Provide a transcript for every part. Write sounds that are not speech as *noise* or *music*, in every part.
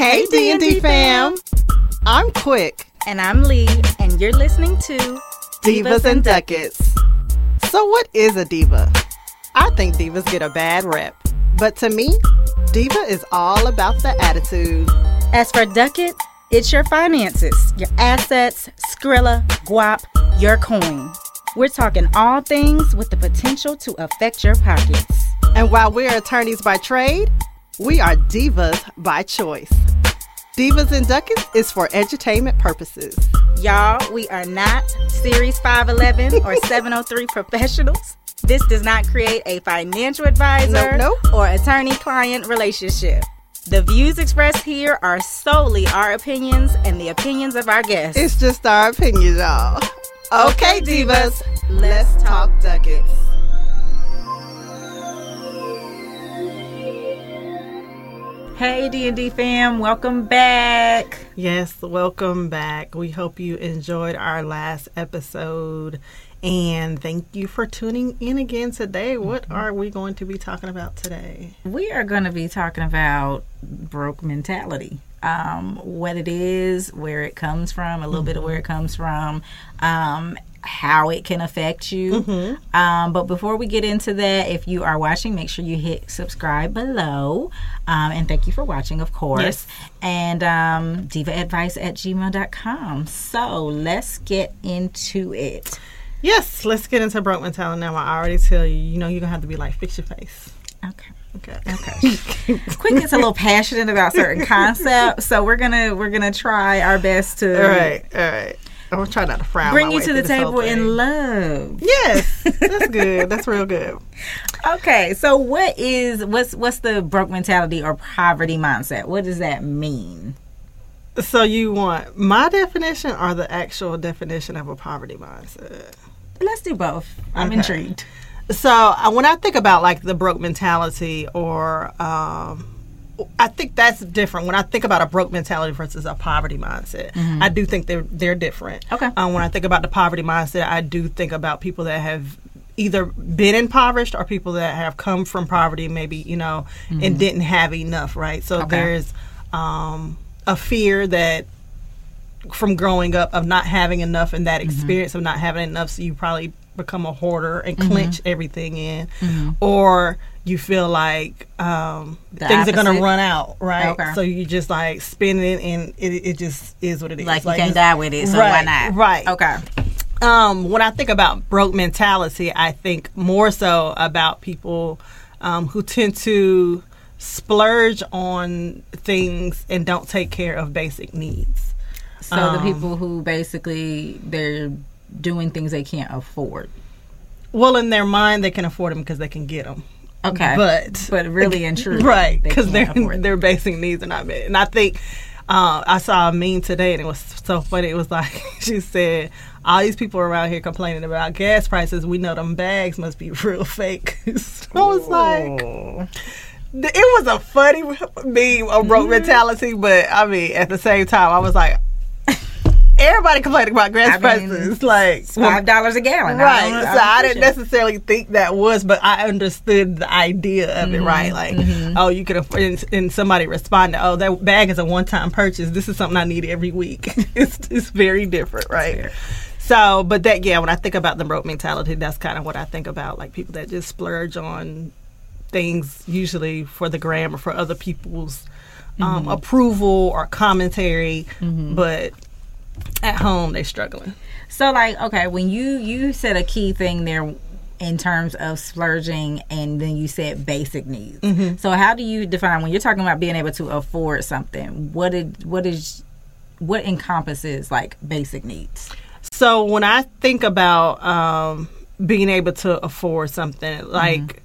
Hey D&D fam. I'm Quick. And I'm Lee, and you're listening to Divas and Ducats. So what is a diva? I think divas get a bad rep. But to me, diva is all about the attitude. As for Ducat, it's your finances, your assets, Skrilla, guap, your coin. We're talking all things with the potential to affect your pockets. And while we're attorneys by trade, we are divas by choice. Divas and Ducats is for entertainment purposes. Y'all, we are not Series 511 or *laughs* 703 professionals. This does not create a financial advisor Nope, nope. or attorney client relationship. The views expressed here are solely our opinions and the opinions of our guests. It's just our opinion, y'all. Okay, divas, let's talk Ducats. Hey D&D fam, welcome back. Yes, welcome back. We hope you enjoyed our last episode. And thank you for tuning in again today. What are we going to be talking about today? We are going to be talking about broke mentality. Um, what it is, where it comes from, a little bit of where it comes from, um, how it can affect you. Um, but before we get into that, if you are watching, make sure you hit subscribe below. Um, and thank you for watching, of course. Yes. And um, divaadvice at gmail.com. So let's get into it. Yes, let's get into broke mentality now. I already tell you, you know, you're going to have to be like, fix your face. Okay. Okay. Okay. Quick gets a little passionate about certain concepts, so we're gonna we're gonna try our best to All right. All right. I'm to try not to frown. bring you to the table in love. Yes, that's *laughs* good. That's real good. Okay, so what is what's what's the broke mentality or poverty mindset? What does that mean? So you want my definition or the actual definition of a poverty mindset? Let's do both. I'm Okay. intrigued. So uh, when I think about like the broke mentality, or um, I think that's different. When I think about a broke mentality versus a poverty mindset, I do think they're they're different. Mm-hmm. Okay. Um, when I think about the poverty mindset, I do think about people that have either been impoverished or people that have come from poverty, maybe you know, and didn't have enough. Right. So Mm-hmm. Okay. there's um, a fear that from growing up of not having enough and Mm-hmm. that experience of not having enough so you probably become a hoarder and Mm-hmm. clench everything in or you feel like um, things are going to run out right Okay. so you just like spend it and it, it just is what it is Like, you can't die with it, so right, why not? right Okay. um, when I think about broke mentality, I think more so about people um, who tend to splurge on things and don't take care of basic needs. So Um, the people who basically they're doing things they can't afford. Well, in their mind, they can afford them because they can get them. Okay. But but really and truly, *laughs* right because can't their afford their basic needs are not met. And I think uh, I saw a meme today, and it was so funny. It was like *laughs* she said, "All these people around here complaining about gas prices. We know them bags must be *laughs* real fake." so I was like. It was a funny meme of broke Mm-hmm. mentality, but I mean, at the same time, I was like, everybody complaining about gas I mean, prices. Like, five dollars a gallon. right. don't- so I didn't it. necessarily think that was, but I understood the idea of it, Mm-hmm. right? Like, oh, you could afford, and, and somebody responded, oh, that bag is a one time purchase. This is something I need every week. *laughs* it's, it's very different, right? So, but that, yeah, when I think about the broke mentality, that's kind of what I think about. Like people that just splurge on things, usually for the gram or for other people's um, Mm-hmm. approval or commentary, but at home they're struggling. So like, okay, when you you said a key thing there in terms of splurging, and then you said basic needs. Mm-hmm. So how do you define when you're talking about being able to afford something? What did what is what encompasses like basic needs? So when I think about um, being able to afford something, like,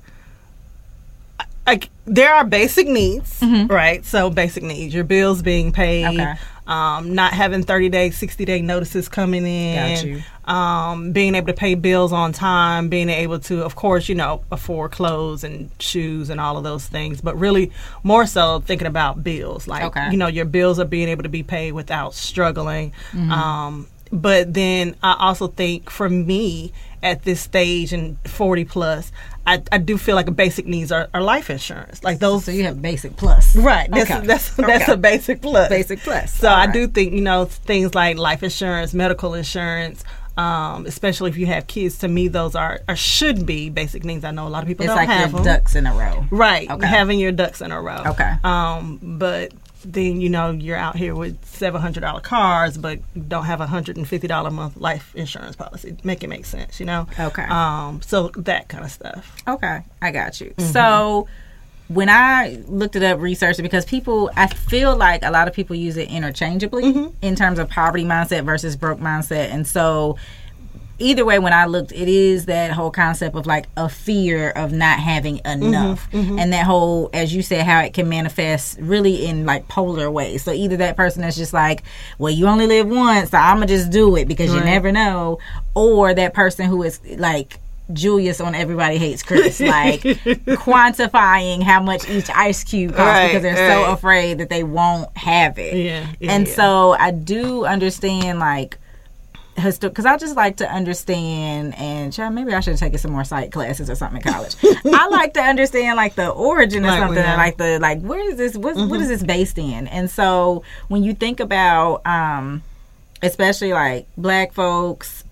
like there are basic needs, right? So basic needs, your bills being paid, Okay. um, not having thirty day, sixty day notices coming in, um, being able to pay bills on time, being able to, of course, you know, afford clothes and shoes and all of those things. But really, more so thinking about bills, like Okay. you know, your bills are being able to be paid without struggling. Um, but then I also think for me at this stage and 40 plus, I, I do feel like a basic needs are, are life insurance. Like those So you have basic plus. Right. That's Okay. that's *laughs* that's Okay. a basic plus. Basic plus. So All I right. do think you know things like life insurance, medical insurance, um, especially if you have kids. To me, those are or should be basic needs. I know a lot of people It's don't like have your them. ducks in a row. Right. Okay. Having your ducks in a row. Okay. Um, but then you know you're out here with seven hundred dollar cars, but don't have a hundred and fifty dollar month life insurance policy. Make it make sense, you know. Okay. Um, so that kind of stuff. Okay, I got you. Mm-hmm. So when I looked it up, researched it, because people, I feel like a lot of people use it interchangeably Mm-hmm. in terms of poverty mindset versus broke mindset. And so either way, when I looked, it is that whole concept of like a fear of not having Mm-hmm. enough. And that whole, as you said, how it can manifest really in like polar ways. So either that person that's just like, well, you only live once, so I'm going to just do it because you never know. Or that person who is like, Julius on Everybody Hates Chris, *laughs* like quantifying how much each ice cube costs Right, because they're so afraid that they won't have it. Yeah, yeah, and yeah. so I do understand like because I just like to understand and child, maybe I should have taken some more psych classes or something in college. I *laughs* like to understand like the origin of Right, something, yeah. like the like where is this what, what is this based in? And so when you think about um especially like black folks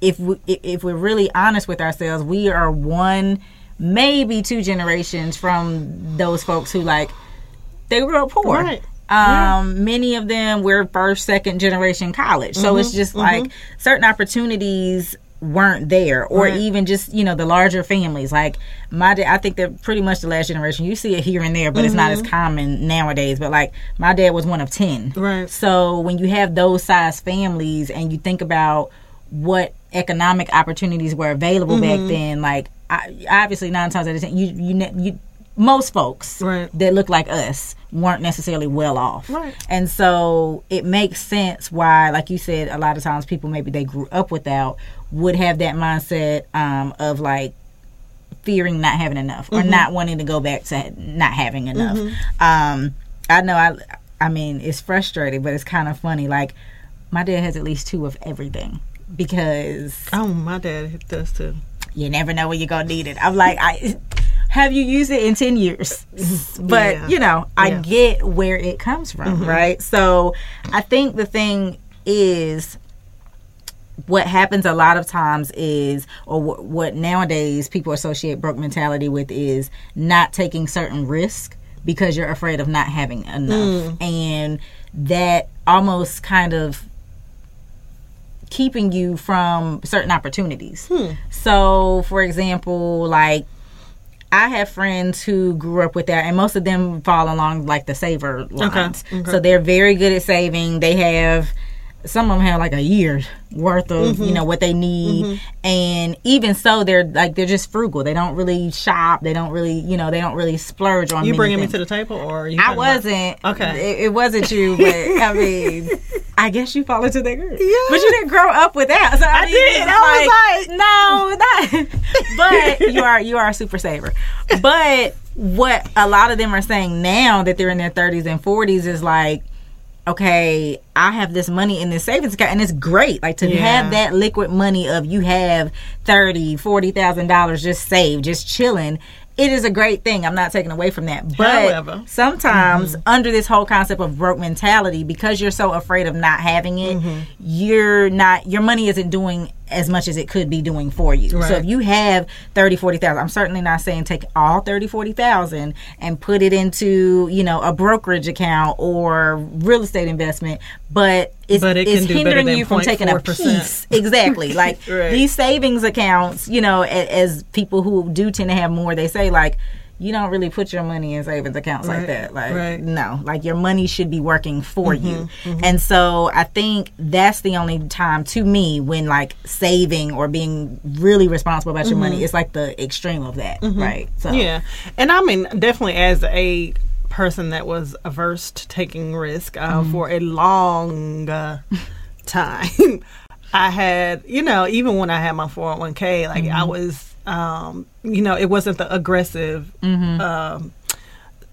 if we if- if we're really honest with ourselves, we are one maybe two generations from those folks who like they grew up poor. Right. Um, many of them were first, second generation college. So Mm-hmm, it's just like certain opportunities weren't there or Right. even just you know the larger families like my dad i think they're pretty much the last generation you see it here and there but it's not Mm-hmm. as common nowadays but like my dad was one of 10 Right. so when you have those size families and you think about what economic opportunities were available back Mm-hmm. then, like I, obviously nine times out of ten, you you you most folks Right. that look like us weren't necessarily well off, Right. and so it makes sense why, like you said, a lot of times people maybe they grew up without would have that mindset um, of like fearing not having enough or not wanting to go back to not having enough. Um, I know I I mean it's frustrating, but it's kind of funny. Like my dad has at least two of everything because Oh, my dad does too. you never know when you're gonna need it. I'm like I. Have you used it in 10 years? *laughs* But, Yeah. you know, I Yeah. get where it comes from, mm-hmm. right? So I think the thing is what happens a lot of times is or wh- what nowadays people associate broke mentality with is not taking certain risk because you're afraid of not having enough mm. and that almost kind of keeping you from certain opportunities hmm. so for example like I have friends who grew up with that, and most of them fall along like the saver lines. okay. So they're very good at saving. They have some of them have like a year worth of Mm-hmm. you know what they need, and even so, they're like they're just frugal. They don't really shop. They don't really you know they don't really splurge on. You bringing me to the table, or? I wasn't. Okay. It, it wasn't you, but I *laughs* mean, I guess you fall into that group. Yeah. But you didn't grow up with that. So I, I mean, did. I was like, no, not. *laughs* but you are you are a super saver. But what a lot of them are saying now that they're in their 30s and 40s is like okay, I have this money in this savings account, and it's great. Like to Yeah. have that liquid money of you have thirty, forty thousand dollars just saved, just chilling. It is a great thing. I'm not taking away from that. But However. sometimes under this whole concept of broke mentality, because you're so afraid of not having it, Mm-hmm. you're not your money isn't doing as much as it could be doing for you. So if you have 30, 40,000, I'm certainly not saying take all 30, 40,000 and put it into, you know, a brokerage account or real estate investment, but it's, But it it's can do better hindering you from taking a 0.4%. piece. Exactly. *laughs* Like Right. these savings accounts, you know, as, as people who do tend to have more, they say like, you don't really put your money in savings accounts like that. Like, right. no, like your money should be working for you. Mm-hmm, And so I think that's the only time to me when like saving or being really responsible about your money is like the extreme of that, right? So Mm-hmm. Yeah, and I mean definitely as a person that was averse to taking risk uh, Mm-hmm. for a long uh, time. *laughs* I had, you know, even when I had my 401k, like Mm-hmm. I was, um, you know, it wasn't the aggressive Mm-hmm. um,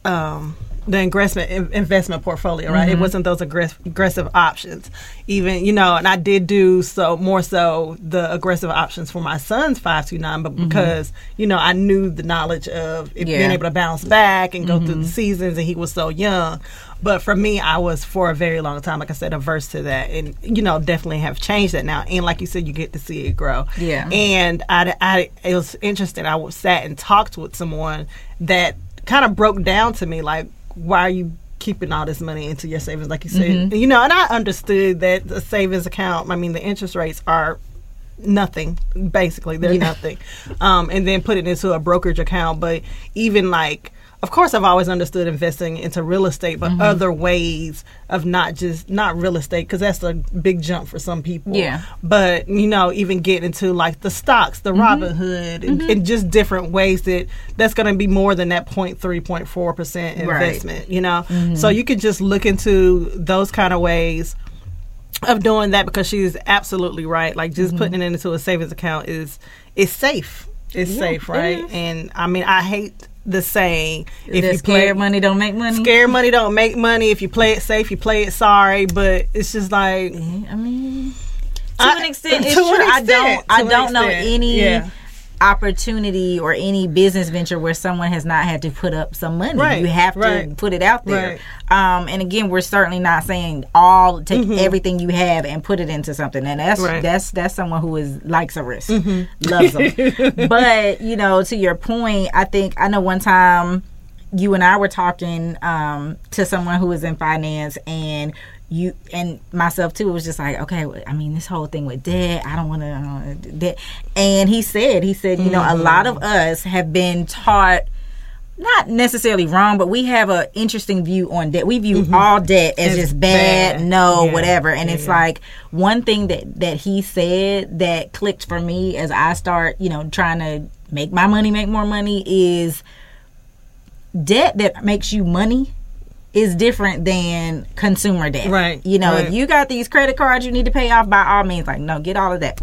um, the investment investment portfolio, right? It mm-hmm. wasn't those aggress- aggressive options. Even you know, and I did do so more so the aggressive options for my son's five two nine, but mm-hmm. because you know I knew the knowledge of it being able to bounce back and go through the mm-hmm. seasons, and he was so young. But for me, I was for a very long time, like I said, averse to that, and you know, definitely have changed that now. And like you said, you get to see it grow. Yeah. And I, I it was interesting. I sat and talked with someone that kind of broke down to me like, why are you keeping all this money into your savings, like you said, Mm-hmm. you know? And I understood that the savings account. I mean, the interest rates are nothing basically they're nothing um, and then put it into a brokerage account but even like of course i've always understood investing into real estate but Mm-hmm. other ways of not just not real estate because that's a big jump for some people Yeah. but you know even get into like the stocks the mm-hmm. Robinhood and, mm-hmm. and just different ways that that's going to be more than that 0.3 0.4 percent Right. investment you know so mm-hmm. you can just look into those kind of ways of doing that because she's absolutely right. Like just putting it into a savings account is is safe. It's safe, right? is. And I mean, I hate the saying if That you play scared money don't make money. scared money don't make money. If you play it safe, you play it sorry. But it's just like I mean, to I- an *laughs* extent, it's an true. I don't. I don't know any yeah. Opportunity or any business venture where someone has not had to put up some money. Right, You have to right. put it out there. Right. Um, and again, we're certainly not saying all take everything you have and put it into something. And that's Mm-hmm. Right. Mm-hmm. that's that's someone who is likes a risk, loves them. *laughs* but you know, to your point, I think I know one time you and I were talking um, to someone who was in finance and you and myself too it was just like okay I mean this whole thing with debt I don't want to uh, debt and he said he said you know a lot of us have been taught not necessarily wrong, but we have a interesting view on debt. We view all debt as It's just bad, bad. no, Yeah. whatever. And Yeah, it's like one thing that that he said that clicked for me as I start, you know, trying to make my money make more money is debt that makes you money is different than consumer debt. Right, You know, if you got these credit cards you need to pay off by all means, like no, get all of that.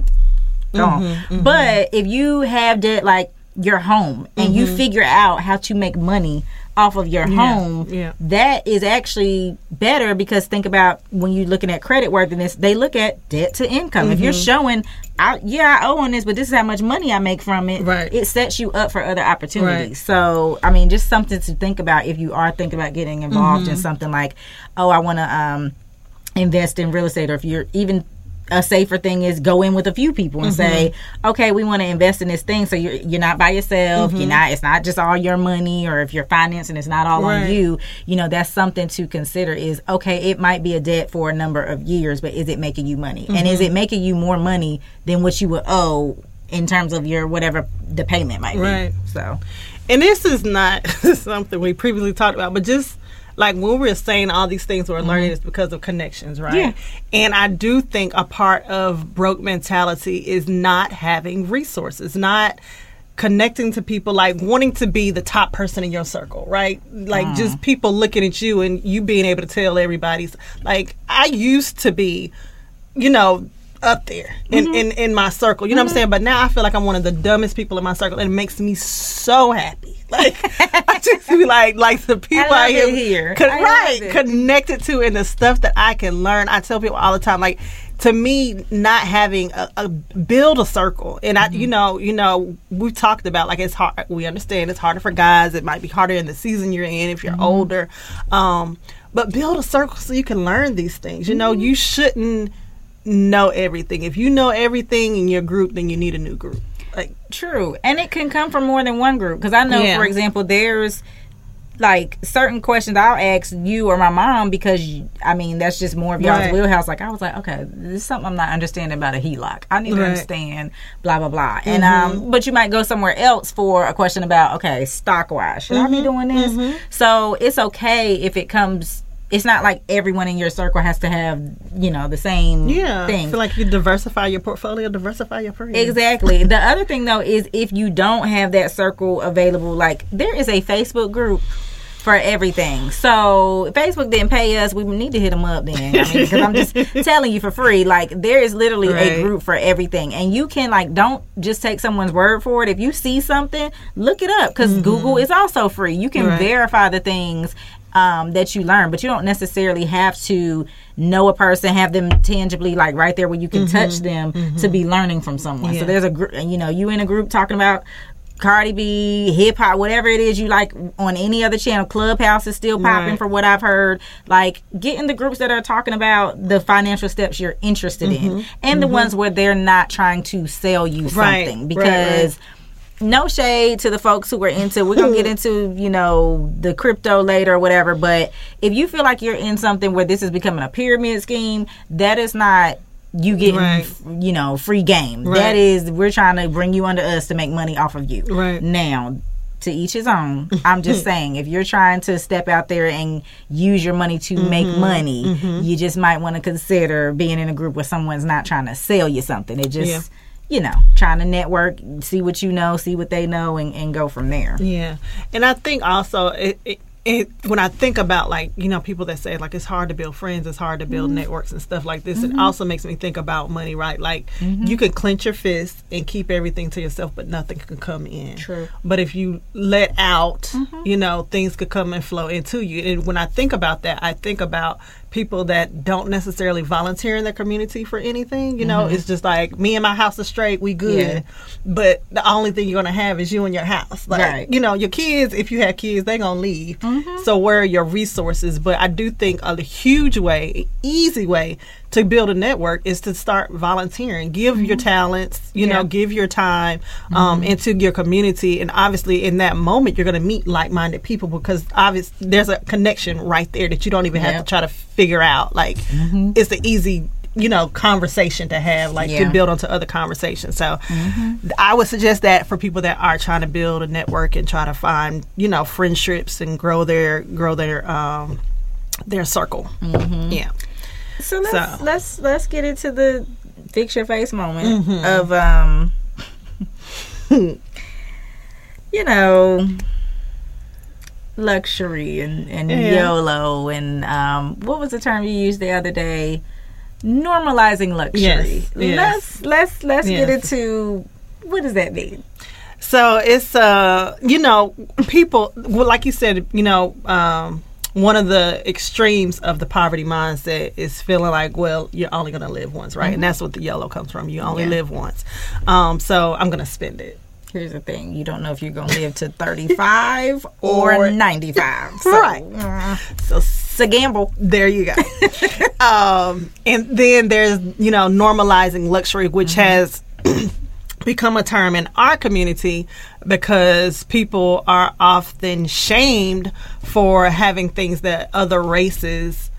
Go on. Mm-hmm, But if you have debt like your home and you figure out how to make money off of your home, Mm-hmm. yeah. that is actually better because think about when you're looking at credit worthiness, they look at debt to income. If you're Mm-hmm. showing, I, yeah, I owe on this, but this is how much money I make from it, Right. it sets you up for other opportunities. Right. So, I mean, just something to think about if you are thinking about getting involved Mm-hmm. in something like, oh, I want to um, invest in real estate, or if you're even a safer thing is go in with a few people and say, Mm-hmm. okay, we want to invest in this thing. So you're you're not by yourself. Mm-hmm. You're not. It's not just all your money, or if you're financing, it's not all on you. You know, that's something to consider. Is okay, it might be a debt for a number of years, but is it making you money? And Mm-hmm. is it making you more money than what you would owe in terms of your whatever the payment might be. Right. be? So and this is not *laughs* something we previously talked about, but just like when we're saying all these things we're mm-hmm. learning is because of connections, right? Yeah. And I do think a part of broke mentality is not having resources, not connecting to people like wanting to be the top person in your circle right like just mm-hmm. people looking at you and you being able to tell everybody's like i used to be you know up there in, in, in my circle. You know what I'm saying? But now I feel like I'm one of the dumbest people in my circle, and it makes me so happy. *laughs* Like I just be like, like the people I it am here. con- I right it. connected to, and the stuff that I can learn. I tell people all the time, like to me, not having a, a build a circle, and I, Mm-hmm. you know, you know, we talked about like it's hard. We understand it's harder for guys. It might be harder in the season you're in if you're Mm-hmm. older. Um, but build a circle so you can learn these things. You know, Mm-hmm. you shouldn't know everything. If you know everything in your group, then you need a new group. Like True. And it can come from more than one group. Because I know, Yeah. for example, there's like certain questions I'll ask you or my mom because you, I mean that's just more of y'all's Right. wheelhouse. Like I was like, okay, this is something I'm not understanding about a HELOC. I need to Right. Mm-hmm. understand blah blah blah. And um, but you might go somewhere else for a question about okay, stock wise, should Mm-hmm. I be doing this? So it's okay if it comes. It's not like everyone in your circle has to have you know the same yeah, thing. feel like you diversify your portfolio, diversify your friends. Exactly. The other thing though is if you don't have that circle available, like there is a Facebook group for everything. So Facebook didn't pay us. We need to hit them up then. I mean, because I'm just *laughs* telling you for free. Like there is literally a group for everything, and you can like don't just take someone's word for it. If you see something, look it up because Google is also free. You can Mm-hmm. Right. verify the things. Um, that you learn, but you don't necessarily have to know a person, have them tangibly like right there where you can touch them to be learning from someone. Yeah. So there's a group, you know, you in a group talking about Cardi B, hip hop, whatever it is you like on any other channel. Clubhouse is still popping Right. for what I've heard. Like, get in the groups that are talking about the financial steps you're interested in, and the ones where they're not trying to sell you Mm-hmm. Right, something. right, Because no shade to the folks who are into we're gonna get *laughs* into you know the crypto later or whatever but if you feel like you're in something where this is becoming a pyramid scheme that is not you getting Right. you know free game Right. that is we're trying to bring you under us to make money off of you Right. now to each his own *laughs* i'm just saying if you're trying to step out there and use your money to make Mm-hmm. money you just might want to consider being in a group where someone's not trying to sell you something it just Yeah. You know, trying to network, see what you know, see what they know, and, and go from there. Yeah, and I think also it, it, it when I think about like you know people that say like it's hard to build friends, it's hard to build Mm-hmm. networks and stuff like this. It also makes me think about money, right? Like Mm-hmm. you can clench your fist and keep everything to yourself, but nothing can come in. True. But if you let out, Mm-hmm. you know, things could come and flow into you. And when I think about that, I think about people that don't necessarily volunteer in their community for anything. You know, it's just like me and my house is straight, we good. Mm-hmm. Yeah. But the only thing you're gonna have is you and your house. Like Right. you know, your kids, if you have kids, they gonna leave. Mm-hmm. So where are your resources? But I do think a huge way, easy way to build a network is to start volunteering. Give your talents, you know, Mm-hmm. Yeah. Mm-hmm. give your time um, into your community, and obviously in that moment you're gonna meet like-minded people because obviously there's a connection right there that you don't even have Yep. to try to figure out. Like it's an easy. You know, conversation to have, like Yeah. to build onto other conversations. So, I would suggest that for people that are trying to build a network and try to find, you know, friendships and grow their grow their um their circle. Yeah. So let's So. let's let's get into the fix your face moment Mm-hmm. of um, *laughs* you know, luxury and and Yeah. YOLO and um, what was the term you used the other day? Normalizing luxury. Yes, yes. Let's let's let's get into what does that mean? So it's uh you know people well like you said you know um one of the extremes of the poverty mindset is feeling like well you're only gonna live once right and that's what the YOLO comes from you only Yeah. live once um so I'm gonna spend it Here's the thing: you don't know if you're gonna live to 35 *laughs* or, Or- 95. *laughs* So, Right. uh, so it's a gamble. There you go. *laughs* um, and then there's, you know, normalizing luxury, which has *clears throat* become a term in our community because people are often shamed for having things that other races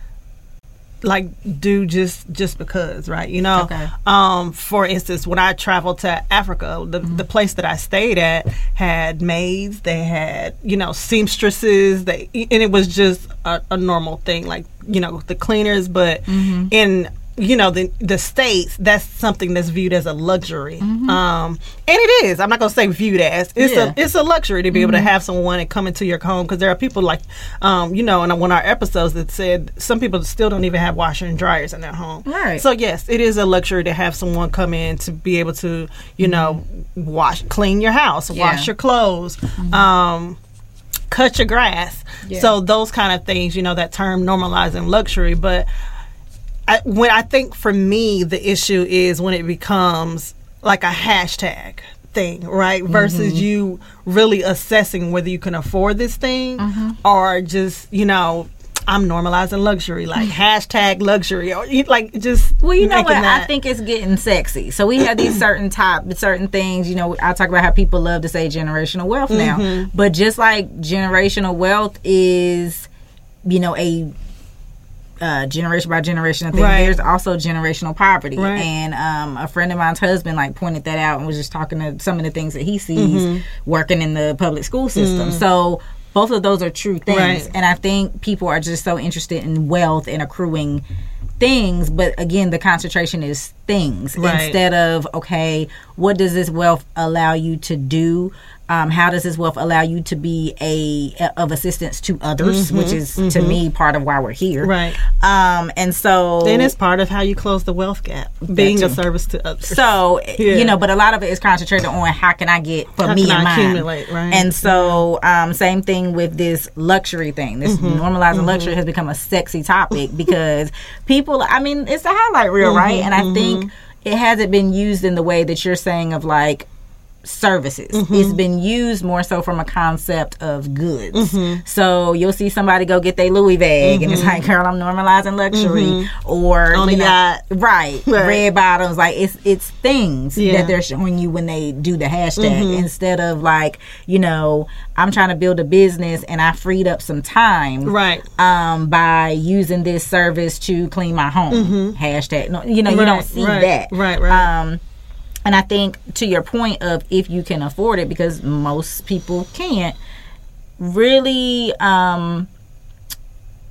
like do just just because right? You know? Okay. um for instance when i traveled to africa the, the place that i stayed at had maids they had you know seamstresses they and it was just a, a normal thing like you know the cleaners but in you know the the states that's something that's viewed as a luxury. Um and it is. I'm not gonna say viewed as. It's Yeah. a it's a luxury to be able to have someone and come into your home because there are people like um you know and one of our episodes that said some people still don't even have washer and dryers in their home. Right. so yes it is a luxury to have someone come in to be able to you know wash clean your house Yeah. wash your clothes um cut your grass. Yeah. so those kind of things you know that term normalizing luxury but I, when I think for me, the issue is when it becomes like a hashtag thing, right? Versus you really assessing whether you can afford this thing or just, you know, I'm normalizing luxury, like *laughs* hashtag luxury, or like just. Well, you know what? that- I think it's getting sexy. So we have these *clears throat* certain top, certain things. You know, I talk about how people love to say generational wealth now, Mm-hmm. but just like generational wealth is, you know, a uh, generation by generation thing. Right. There's also generational poverty, Right. and um, a friend of mine's husband like pointed that out and was just talking to some of the things that he sees Mm-hmm. working in the public school system. So both of those are true things, Mm. Right. and I think people are just so interested in wealth and accruing things but again the concentration is things Right. instead of okay what does this wealth allow you to do um, how does this wealth allow you to be a of assistance to others, which is to me part of why we're here, Mm-hmm. Right. Um, and so Then it's part of how you close the wealth gap, being a service to others. So Yeah. you know, but a lot of it is concentrated on how can I get for How me can and I mine. accumulate, right. And so, um, same thing with this luxury thing. This Mm-hmm. normalizing luxury has become a sexy topic *laughs* because people. I mean, it's a highlight reel, Mm-hmm. right? And I think it hasn't been used in the way that you're saying of like services. Mm-hmm. It's been used more so from a concept of goods. Mm-hmm. So you'll see somebody go get their Louis bag, and it's like, girl, I'm normalizing luxury, or On a you know, yacht. right, *laughs* Right. red bottoms. Like it's it's things Yeah. that they're showing you when they do the hashtag instead of like you know I'm trying to build a business and I freed up some time Right. um by using this service to clean my home hashtag no you know you don't see right, that right, right. um and I think to your point of if you can afford it because most people can't really um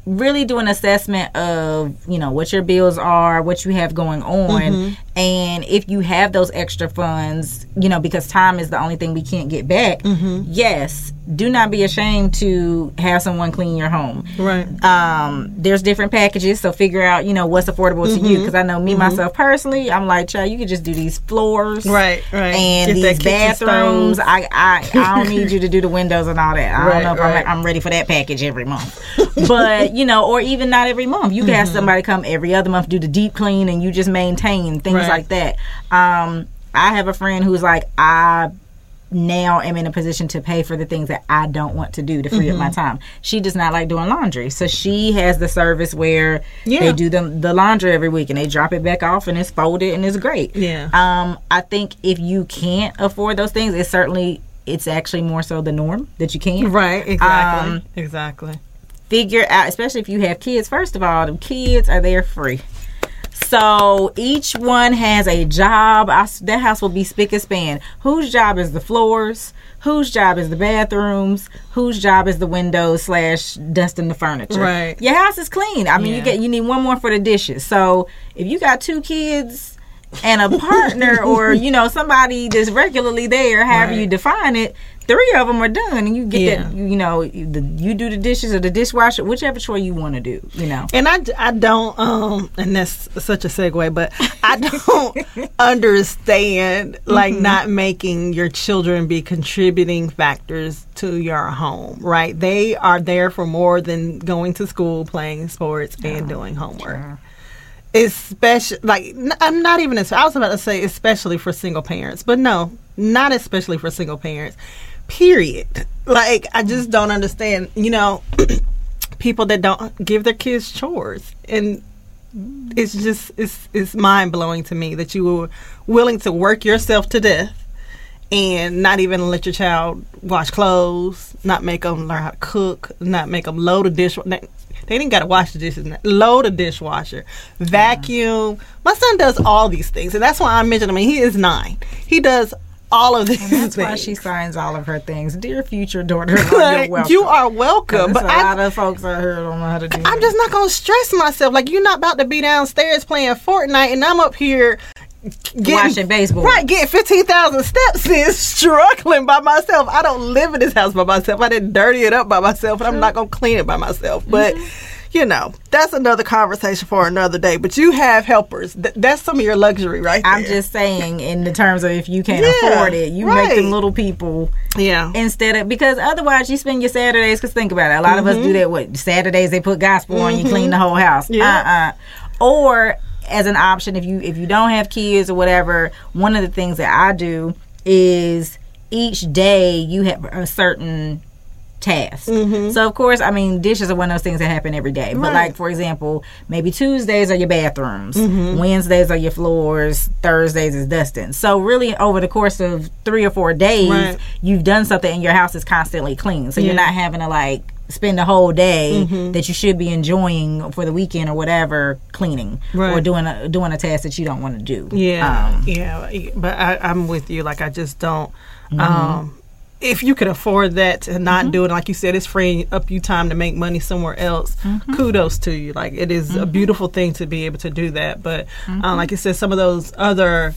really do an assessment of you know what your bills are what you have going on Mm-hmm. and if you have those extra funds you know because time is the only thing we can't get back Mm-hmm. yes do not be ashamed to have someone clean your home Right. um there's different packages so figure out you know what's affordable to Mm-hmm. you because i know me myself personally i'm like child you could just do these floors Right, right. and Get these bathrooms. I, I i don't need you to do the windows and all that i *laughs* Right, don't know if right. I'm, I'm ready for that package every month *laughs* but you know or even not every month you can have Mm-hmm. somebody come every other month do the deep clean and you just maintain things Right. like that um i have a friend who's like i now am in a position to pay for the things that I don't want to do to free up Mm-hmm. my time. She does not like doing laundry. So she has the service where Yeah. they do the, the laundry every week and they drop it back off and it's folded and it's great. Yeah. Um, I think if you can't afford those things, it's certainly it's actually more so the norm that you can. Right. Exactly. Um, exactly. Figure out, especially if you have kids. First of all, the kids are there free. So each one has a job. I that house will be spick and span. Whose job is the floors? Whose job is the bathrooms? Whose job is the windows slash dusting the furniture? Right. Your house is clean. I mean, you get you need one more for the dishes. So if you got two kids and a partner, or you know somebody that's regularly there, however Right. you define it, three of them are done, and you get Yeah. that. You know, you, the, you do the dishes or the dishwasher, whichever chore you want to do. You know. And I, I don't, um, and that's such a segue, but I don't *laughs* understand like Mm-hmm. not making your children be contributing factors to your home, right? They are there for more than going to school, playing sports, and doing homework. Especially, like, I'm not even, I was about to say, especially for single parents, but no, not especially for single parents, period. Like, I just don't understand, you know, *clears throat* people that don't give their kids chores and it's just it's it's mind blowing to me that you were willing to work yourself to death and not even let your child wash clothes, not make them learn how to cook, not make them load a dish. They, didn't got to wash the dishes. Load a dishwasher, vacuum. My son does all these things, and that's why I mentioned him. I mean, he is nine. He does all of these And that's things. why she signs all of her things. Dear future *laughs* daughter, Like, you're welcome. you are welcome, but but a I, lot of folks out here don't know how to do. I'm just not gonna stress myself. Like you're not about to be downstairs playing Fortnite, and I'm up here getting, Watching baseball. Right, getting fifteen thousand steps *laughs* in, struggling by myself. I don't live in this house by myself. I didn't dirty it up by myself, and I'm not gonna clean it by myself. But Mm-hmm. You know, that's another conversation for another day. But you have helpers. Th- that's some of your luxury, right? I'm just saying, in the terms of if you can't Yeah, afford it, you right. make them little people yeah. instead of because otherwise you spend your Saturdays. Because think about it, a lot of us do that. What Saturdays they put gospel on, you clean the whole house. Mm-hmm. Yeah. Uh-uh. Or as an option, if you if you don't have kids or whatever, one of the things that I do is each day you have a certain task. So of course, I mean, dishes are one of those things that happen every day. But Mm-hmm. Like for example, maybe Tuesdays are your bathrooms, Mm-hmm. Wednesdays are your floors, Thursdays is dusting. So really, over the course of three or four days, Right. you've done something, and your house is constantly clean. So you're not having to like spend the whole day Mm-hmm. that you should be enjoying for the weekend or whatever cleaning or doing a doing a task that you don't want to do. Yeah, Um, yeah, but I, I'm with you. Like I just don't. Mm-hmm. Um, if you could afford that to not do it, like you said, it's freeing up you time to make money somewhere else. Mm-hmm. Kudos to you. Like it is a beautiful thing to be able to do that. But Mm-hmm. um, like you said, some of those other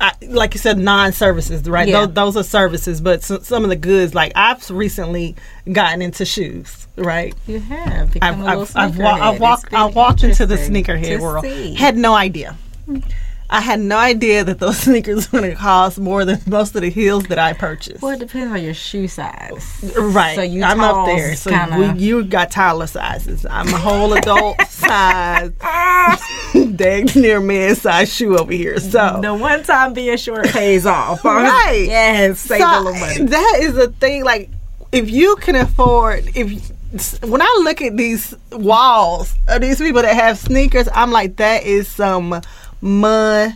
I, like you said, non-services, right? Yeah. Those, those are services, but some, some of the goods, like I've recently gotten into shoes, right? You have I've, I've, I've, wa- I've walked, I walked into the sneakerhead world. see. Had no idea. I had no idea that those *laughs* sneakers were going to cost more than most of the heels that I purchased. Well, it depends on your shoe size. Right. So you I'm up there. So kinda- we, you got toddler sizes. I'm a whole adult *laughs* size, *laughs* dang near man size shoe over here. So The one time being short pays off. Right. Yes. Save So, a little money. That is the thing. Like, if you can afford, if when I look at these walls of these people that have sneakers, I'm like, that is some money.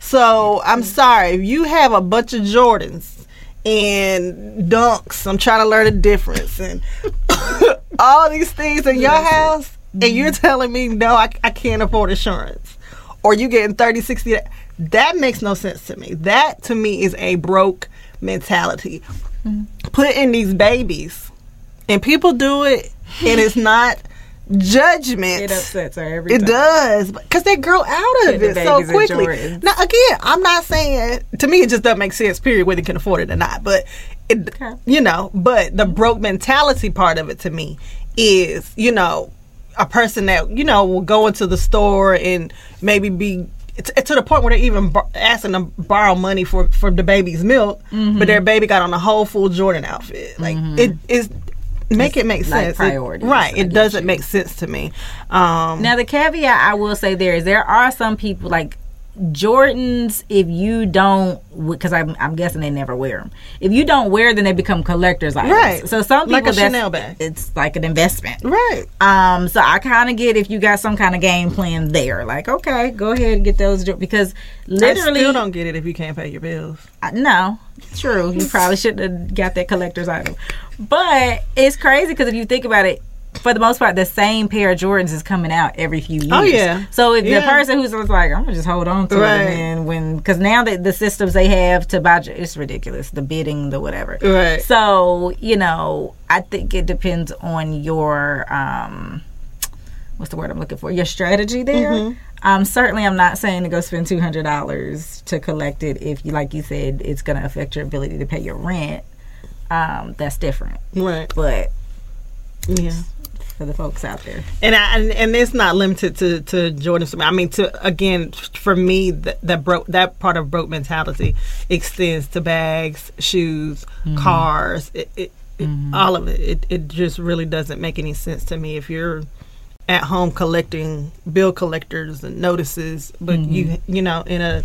So I'm mm-hmm. sorry if you have a bunch of Jordans and dunks. I'm trying to learn the difference and *coughs* all these things in your house, and you're mm-hmm. telling me no, I, I can't afford insurance, or you getting 30, 60. That makes no sense to me. That to me is a broke mentality. Mm-hmm. Put in these babies, and people do it, and it's not judgment. It upsets her every It time. does because they grow out of it so quickly. Now, again, I'm not saying to me it just doesn't make sense. Period, whether you can afford it or not. But it, Okay. you know, but the broke mentality part of it to me is, you know, a person that you know will go into the store and maybe be. To the point where they're even bar- asking them borrow money for for the baby's milk, Mm-hmm. but their baby got on a whole full Jordan outfit. Like it is. Make it make like sense, It- right? It doesn't you. make sense to me. Um, Now the caveat I will say there is there are some people like Jordans. If you don't, because I'm, I'm guessing they never wear them. If you don't wear, them, they become collectors' items. Right. So some people Like a Chanel bag. It's like an investment. right. Um, so I kind of get if you got some kind of game plan there, like okay, go ahead and get those because literally, I still don't get it if you can't pay your bills. I- no, true. You probably shouldn't have got that collector's item, but it's crazy because if you think about it. For the most part, the same pair of Jordans is coming out every few years. Oh, yeah. So if Yeah. the person who's like, I'm gonna just hold on to Right. it, and when because now that the systems they have to buy, it's ridiculous. The bidding, the whatever. Right. So you know, I think it depends on your um, what's the word I'm looking for? Your strategy there. Mm-hmm. Um, certainly, I'm not saying to go spend two hundred dollars to collect it if you, like you said, it's going to affect your ability to pay your rent. Um, that's different. Right. But Yeah. For the folks out there, And I, and, and it's not limited to to Jordan. I mean, to again, for me, that, that broke that part of broke mentality extends to bags, shoes, mm-hmm. cars, it, it, it, mm-hmm. all of it. it. It just really doesn't make any sense to me if you're at home collecting bill collectors and notices, but you mm-hmm. you know in a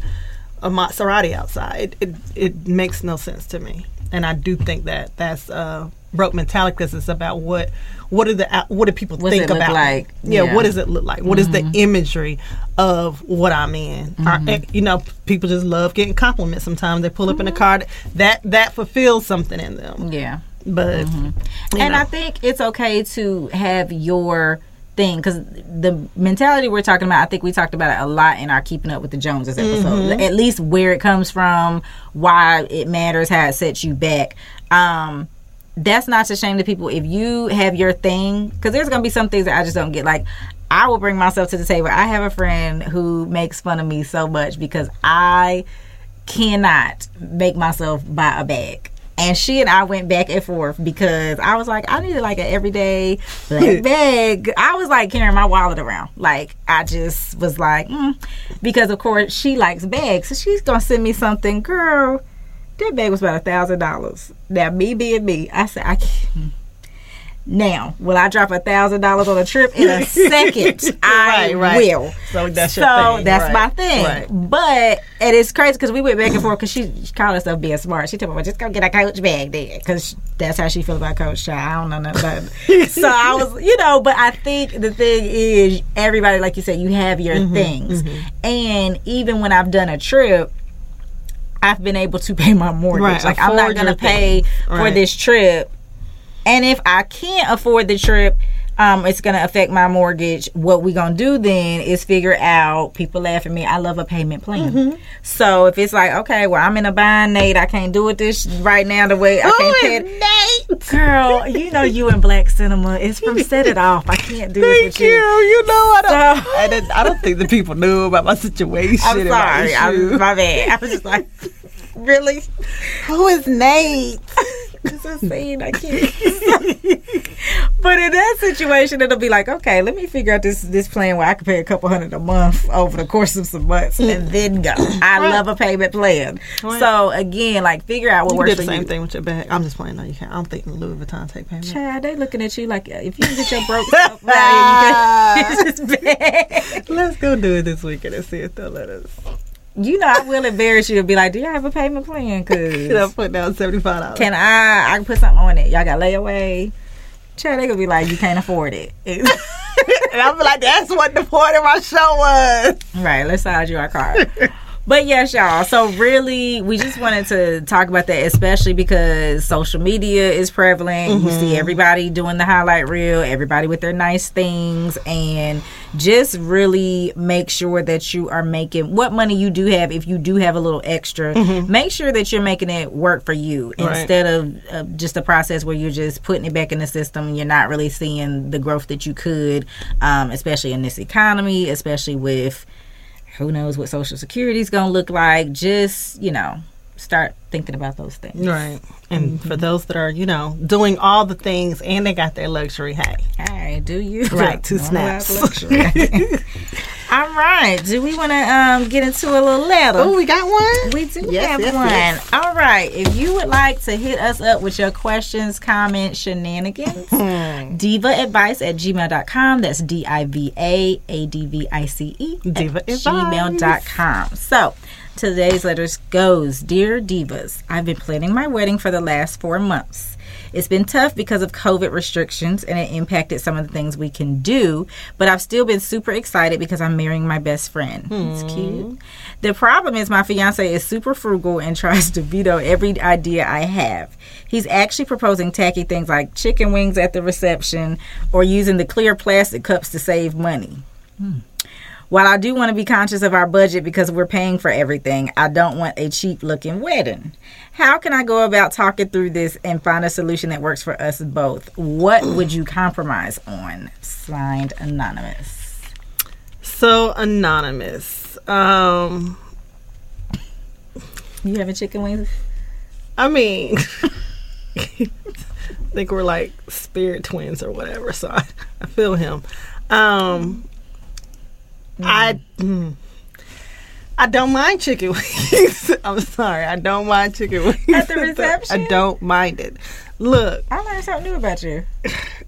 a Maserati outside, it, it it makes no sense to me. And I do think that that's uh, broke mentality because it's about what what do the what do people What's think about like? Yeah, Yeah. what does it look like? What is the imagery of what I'm in? Are- eh, you know, people just love getting compliments. Sometimes they pull up in a car that that fulfills something in them. yeah. But you and know. I think it's okay to have your thing because the mentality we're talking about, I think we talked about it a lot in our Keeping Up with the Joneses episode. Mm-hmm. At least where it comes from, why it matters, how it sets you back. Um, that's not to shame the people. If you have your thing, because there's gonna be some things that I just don't get. Like I will bring myself to the table. I have a friend who makes fun of me so much because I cannot make myself buy a bag. And she and I went back and forth because I was like, I needed like an everyday black *laughs* bag. I was like carrying my wallet around. Like, I just was like, mm. because of course she likes bags. So she's to send me something. Girl, that bag was about a thousand dollars. Now, me being me, I said, I can't. Now, will I drop a thousand dollars on a trip in a *laughs* second? I Right, right. will. So that's your so thing, that's right, my thing. But and it's crazy because we went back and forth because she, she called herself being smart. She told me, well, just go get a coach bag there because that's how she feel about Coach Child. I don't know nothing about *laughs* so I was, you know, but I think the thing is, everybody, like you said, you have your Mm-hmm, things. And even when I've done a trip, I've been able to pay my mortgage. Right, like I'm not gonna pay for Right. this trip. And if I can't afford the trip, um, it's going to affect my mortgage. What we going to do then is figure out, people laugh at me, I love a payment plan. Mm-hmm. So if it's like, okay, well, I'm in a bind, Nate, I can't do it this right now the way I can't pay it. Nate? Girl, you know you in black cinema. It's from *laughs* Set It Off. I can't do this Thank you. you. You know I don't. So- I, I don't think the people knew about my situation. *laughs* I'm and my sorry. I'm, my bad. I was just like, *laughs* really? Who is Nate? *laughs* It's a scene. I can't. *laughs* but in that situation, it'll be like, okay, let me figure out this this plan where I can pay a couple hundred a month over the course of some months and then go. I love a payment plan. Right. So again, like figure out what You works did the same you. thing with your bag. I'm just playing. No, you can't. I'm thinking Louis Vuitton take payment. Child, they looking at you like uh, if you can get your broke self value, *laughs* you can it's just bad. Let's go do it this weekend and see if they'll let us. You know, I will embarrass you to be like, do y'all have a payment plan? *laughs* Cause know, Cause put down seventy five dollars. can I? I can put something on it. Y'all got layaway. Child, they gonna be like, you can't afford it. *laughs* *laughs* and I'm like, that's what the point of my show was. Right, let's side you our card. But yes, y'all. So really, we just wanted to talk about that, especially because social media is prevalent. You see everybody doing the highlight reel, everybody with their nice things, and just really make sure that you are making what money you do have. If you do have a little extra, make sure that you're making it work for you Right. instead of uh, just a process where you're just putting it back in the system. and You're not really seeing the growth that you could, um, especially in this economy, especially with who knows what social security is going to look like just you know start thinking about those things Right. And mm-hmm. for those that are, you know, doing all the things and they got their luxury, hey. hey do you Right, two Don't know about snaps. luxury. *laughs* *laughs* all right do we want to um, get into a little letter Oh, we got one? we do Yes, have yes, one. yes. All right. If you would like to hit us up with your questions, comments, shenanigans, Hmm. diva advice at gmail.com. That's D I V A A D V I C E Diva at advice. gmail.com. So today's letters goes Dear Divas, I've been planning my wedding for the last four months. It's been tough because of COVID restrictions and it impacted some of the things we can do, but I've still been super excited because I'm marrying my best friend. It's cute. The problem is my fiance is super frugal and *laughs* tries to veto every idea I have. He's actually proposing tacky things like chicken wings at the reception or using the clear plastic cups to save money. Hmm. While I do want to be conscious of our budget because we're paying for everything, I don't want a cheap looking wedding. How can I go about talking through this and find a solution that works for us both? What *clears throat* would you compromise on? Signed Anonymous. So anonymous. Um You having chicken wings? I mean *laughs* I think we're like spirit twins or whatever, so I, I feel him. Um I mm, I don't mind chicken *laughs* wings. I'm sorry, I don't mind chicken wings. At the reception? I don't mind it. Look, I learned something new about you.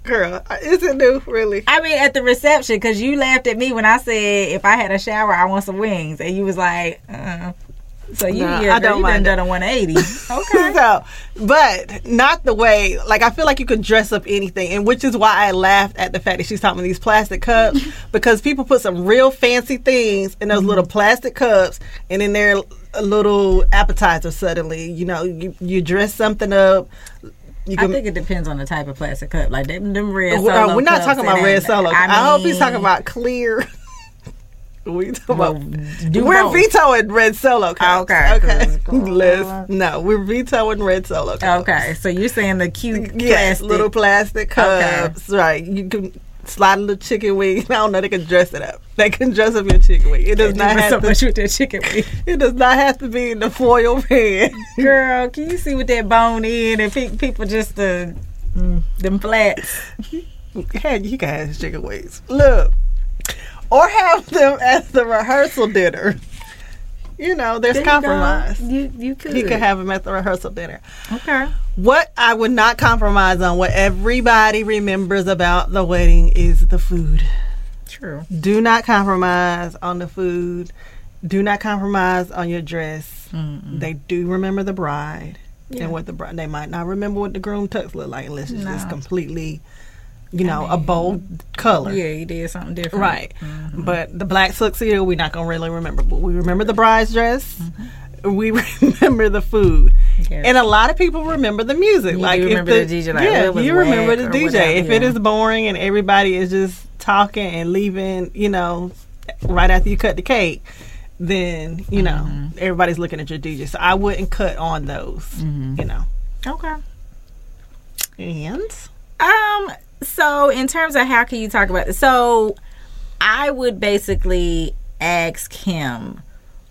girl, is it new really? I mean, at the reception, because you laughed at me when I said if I had a shower, I want some wings, and you was like, uh. So you, Nah, yeah, I don't done mind done a 180. *laughs* Okay. so, but not the way. Like I feel like you could dress up anything, and which is why I laughed at the fact that she's talking about these plastic cups *laughs* because people put some real fancy things in those Mm-hmm. little plastic cups, and in their little appetizer. Suddenly, you know, you you dress something up. You I think it depends on the type of plastic cup. Like them, them red. Solo we're not talking about red solo. I, I, hope he's talking about clear. We Well, we're both. vetoing red solo cups. Okay, okay. 'cause- *laughs* Liz, no, we're vetoing red solo cups. Okay, so you're saying the cute Yes, plastic. little plastic Okay. cups. Right. You can slide a little chicken wing. *laughs* I don't know. They can dress it up. They can dress up your chicken wing. It does not have so to. much with that chicken wing. *laughs* It does not have to be in the foil pan. Girl, can you see what that bone in and pe- people just uh, mm, them flats? hey, you guys, chicken wings. Look, or have them at the rehearsal dinner. You know, there's There compromise. You you could. You can have them at the rehearsal dinner. okay. What I would not compromise on, what everybody remembers about the wedding, is the food. True. Do not compromise on the food. Do not compromise on your dress. They do remember the bride Yeah. and what the bride. They might not remember what the groom tux look like unless it's just completely, you know, a bold color. Yeah, you did something different. Right. But the black tuxedo, we're not gonna really remember. But we remember the bride's dress. we *laughs* remember the food. Yeah. And a lot of people remember the music. You like remember the DJ, like, yeah, you remember the DJ. whatever, if it yeah. is boring and everybody is just talking and leaving, you know, right after you cut the cake, then you know Mm-hmm. everybody's looking at your DJ. So I wouldn't cut on those. Mm-hmm. You know. Okay. And Um. So, in terms of how can you talk about this? So, I would basically ask him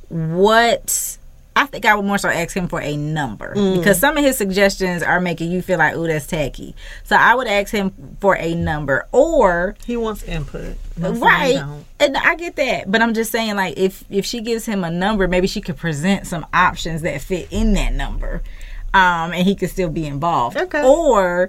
what. I think I would more so ask him for a number because some of his suggestions are making you feel like, "Ooh, that's tacky." So I would ask him for a number, or he wants input. Most right and i get that but i'm just saying like if if she gives him a number maybe she could present some options that fit in that number um and he could still be involved Okay. or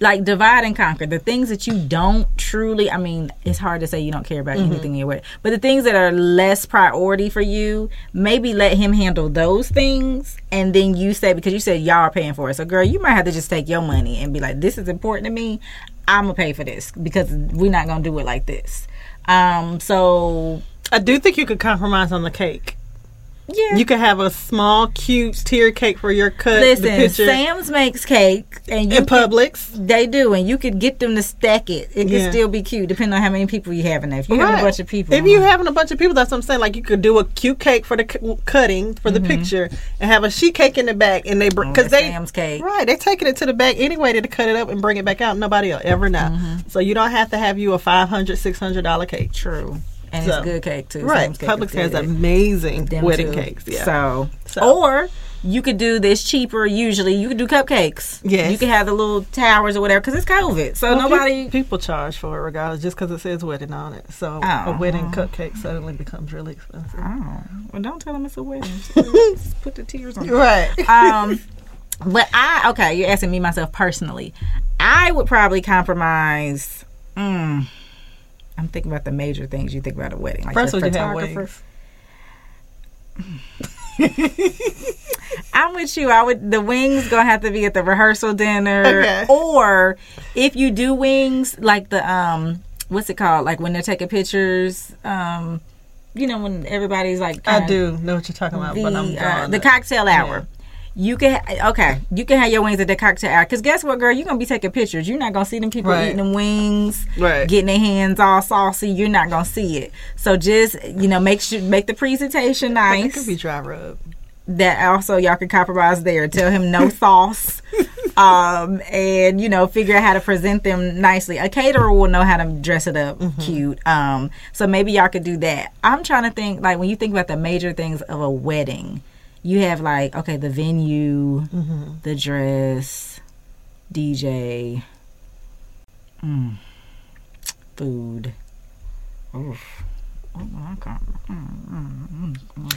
like divide and conquer the things that you don't truly i mean it's hard to say you don't care about Mm-hmm. anything in your way but the things that are less priority for you maybe let him handle those things and then you say because you said y'all are paying for it so girl you might have to just take your money and be like this is important to me i'm gonna pay for this because we're not gonna do it like this um so I do think you could compromise on the cake. Yeah You could have a small, cute tier cake for your cut. the listen sam's makes cake and you in can- Publix. they do and you could get them to stack it it Yeah. can still be cute depending on how many people you have in there if you have a bunch of people If you uh-huh. having a bunch of people, that's what I'm saying. Like you could do a cute cake for the cu- cutting for the mm-hmm. picture, and have a sheet cake in the back, and they bring Oh, mm, because that they Sam's cake. right they taking it to the back anyway to cut it up and bring it back out. Nobody will ever know. Mm-hmm. So you don't have to have you a 500 600 dollar cake. true and So- it's good cake too Right, Sam's cake Publix has amazing Them wedding too. cakes. Yeah. So, So- or you could do this cheaper. Usually, you could do cupcakes. Yes. you could have the little towers or whatever because it's COVID. So Well, nobody. peop- people charge for it regardless, just because it says wedding on it. So Oh. a wedding cupcake suddenly becomes really expensive. Oh, well, don't tell them it's a wedding. *laughs* Just put the tiers on. Right. um but i okay you're asking me myself personally i would probably compromise mm, i'm thinking about the major things you think about a wedding like First the would you have photographer. *laughs* i'm with you i would the wings gonna have to be at the rehearsal dinner Okay. or if you do wings like the um what's it called like when they're taking pictures um you know when everybody's like I do know what you're talking about, the but I'm uh, the cocktail hour. You can okay. You can have your wings at the cocktail hour. Cause guess what, girl? You're gonna be taking pictures. You're not gonna see them people Right. eating them wings, Right. getting their hands all saucy. You're not gonna see it. So just you know, make sure make the presentation It nice. could be dry rub. that also y'all can compromise there. Tell him no *laughs* sauce, um, and you know, figure out how to present them nicely. A caterer will know how to dress it up cute. Um, so maybe y'all could do that. I'm trying to think like when you think about the major things of a wedding, you have like okay, the venue, the dress, DJ, mm, food. Oof. Oh, I can't- mm, mm, mm.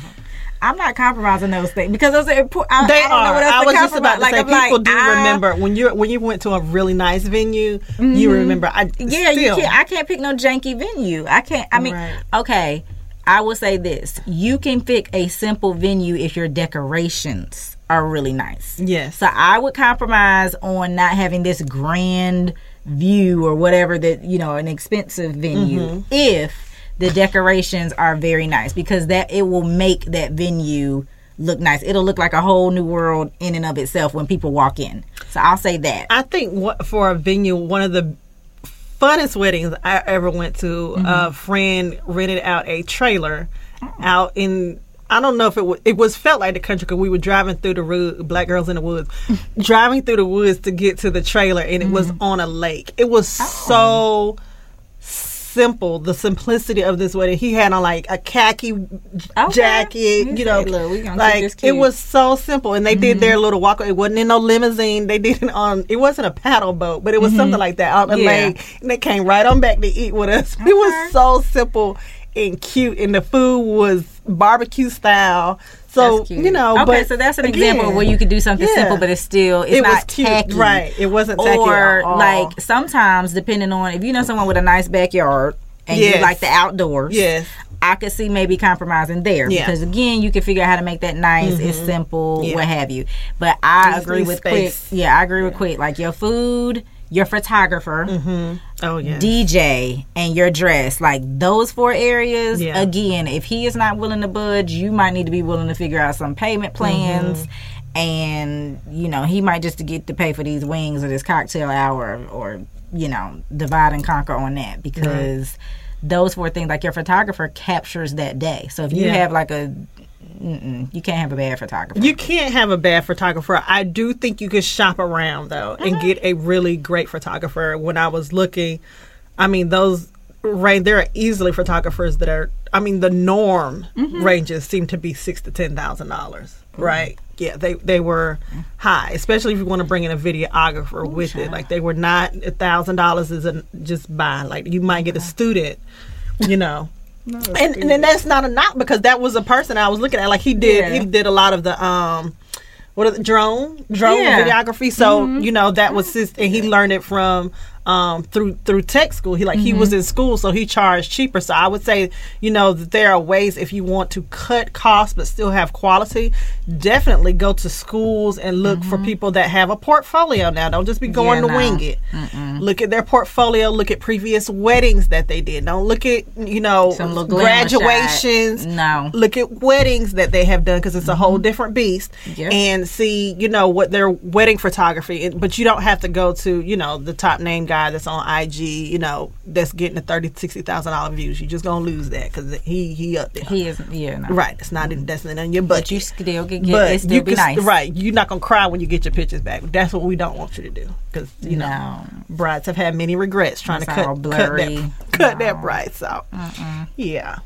I'm not compromising those things because those are important. I, They I don't know are. what else I was just about compromise. to say, I'm people like, do I- remember when you when you went to a really nice venue. You remember, I Yeah, you can't. I can't pick no janky venue. I can't. I mean, Right. okay. I will say this: you can pick a simple venue if your decorations are really nice. Yes. So I would compromise on not having this grand view or whatever that you know an expensive venue Mm-hmm. if the decorations are very nice because that it will make that venue look nice. It'll look like a whole new world in and of itself when people walk in. So I'll say that. I think what for a venue, one of the funnest weddings I ever went to, mm-hmm. a friend rented out a trailer out in. I don't know if it was. It was felt like the country because we were driving through the wood, black girls in the woods, *laughs* driving through the woods to get to the trailer, and it was mm-hmm. on a lake. It was so simple. The simplicity of this wedding. He had on like a khaki jacket, He you know, said, "Look, we gonna keep like it was so simple. And they did their mm-hmm. little walk. It wasn't in no limousine. They did it on. It wasn't a paddle boat, but it was something mm-hmm. like that out the Yeah. lake. And they came right on back to eat with us. It was so simple and cute, and the food was barbecue style. So you know, okay, so that's an again, example where you could do something yeah. simple, but it's still it's It not cute, tacky, right? It wasn't tacky Or like sometimes, depending on if you know someone with a nice backyard and Yes. you like the outdoors, Yes. I could see maybe compromising there Yeah. Mm-hmm. because again, you can figure out how to make that nice. It's simple, Yeah. what have you. But I Just agree with space. quick. Yeah, I agree with quick. Like your food, your photographer, Oh yeah. DJ, and your dress. Like those four areas. Yeah. Again, if he is not willing to budge, you might need to be willing to figure out some payment plans. Mm-hmm. And you know he might just get to pay for these wings or this cocktail hour or you know divide and conquer on that because those four things like your photographer captures that day. So if you Yeah. have like a you can't have a bad photographer. You can't have a bad photographer. I do think you could shop around though and uh-huh. get a really great photographer. When I was looking, I mean those range there are easily photographers that are I mean the norm mm-hmm. ranges seem to be six to ten thousand dollars. Mm-hmm. Right. Yeah, they they were mm-hmm. high, especially if you want to bring in a videographer with it. Like they were not a thousand dollars is a, just buy. Like you might get a student, you know. And, and then that's not a knock because that was a person I was looking at. Like he did, Yeah. he did a lot of the um, what are the drone drone Yeah. videography. So you know that was his, and he learned it from um through through tech school. He like he was mm-hmm. in school, so he charged cheaper. So I would say you know that there are ways if you want to cut costs but still have quality. Definitely go to schools and look for mm-hmm. people that have a portfolio. Now, don't just be going Yeah, to no. wing it. Look at their portfolio. Look at previous weddings that they did. Don't look at you know Some little glamour shot. graduations. No. Look at weddings that they have done because it's a whole mm-hmm. different beast. Yep. And see, you know, what their wedding photography. But you don't have to go to, you know, the top name guy that's on IG. You know, that's getting the thirty, sixty thousand dollar views. You just gonna lose that because he he up there. He is yeah no. right. It's not in that's not in your budget. But you still can get But it. Still you be can- nice. right? You're not gonna cry when you get your pictures back. That's what we don't want you to do because you know No. brides have had many regrets trying It's to cut, all cut that cut that No. bride. So yeah.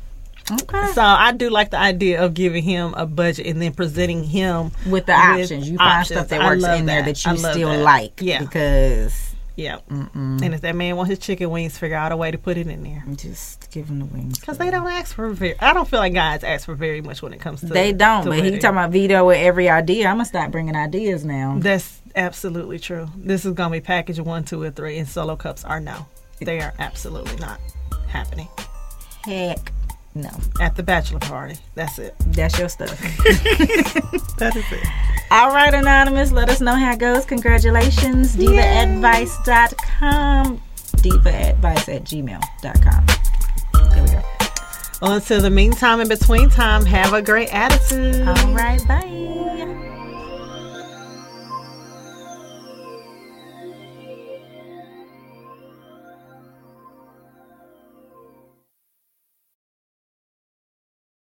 Okay. So I do like the idea of giving him a budget and then presenting him with the options. You find stuff that works in there that you still that. like. Yeah, Because yeah. And if that man wants his chicken wings, figure out a way to put it in there. just give them the wings. Because they don't ask for very. I don't feel like guys ask for very much when it comes to. They don't. to But he talking about veto with every idea. I'm gonna stop bringing ideas now. That's absolutely true. This is gonna be package one, two, and three, and solo cups are no. They are absolutely not happening Heck, no. at the bachelor party. That's it. That's your stuff. *laughs* That is it. All right, Anonymous, let us know how it goes. Congratulations. DivaAdvice.com. DivaAdvice at gmail.com. There we go. Well, until the meantime, in between time, have a great attitude. All right, bye.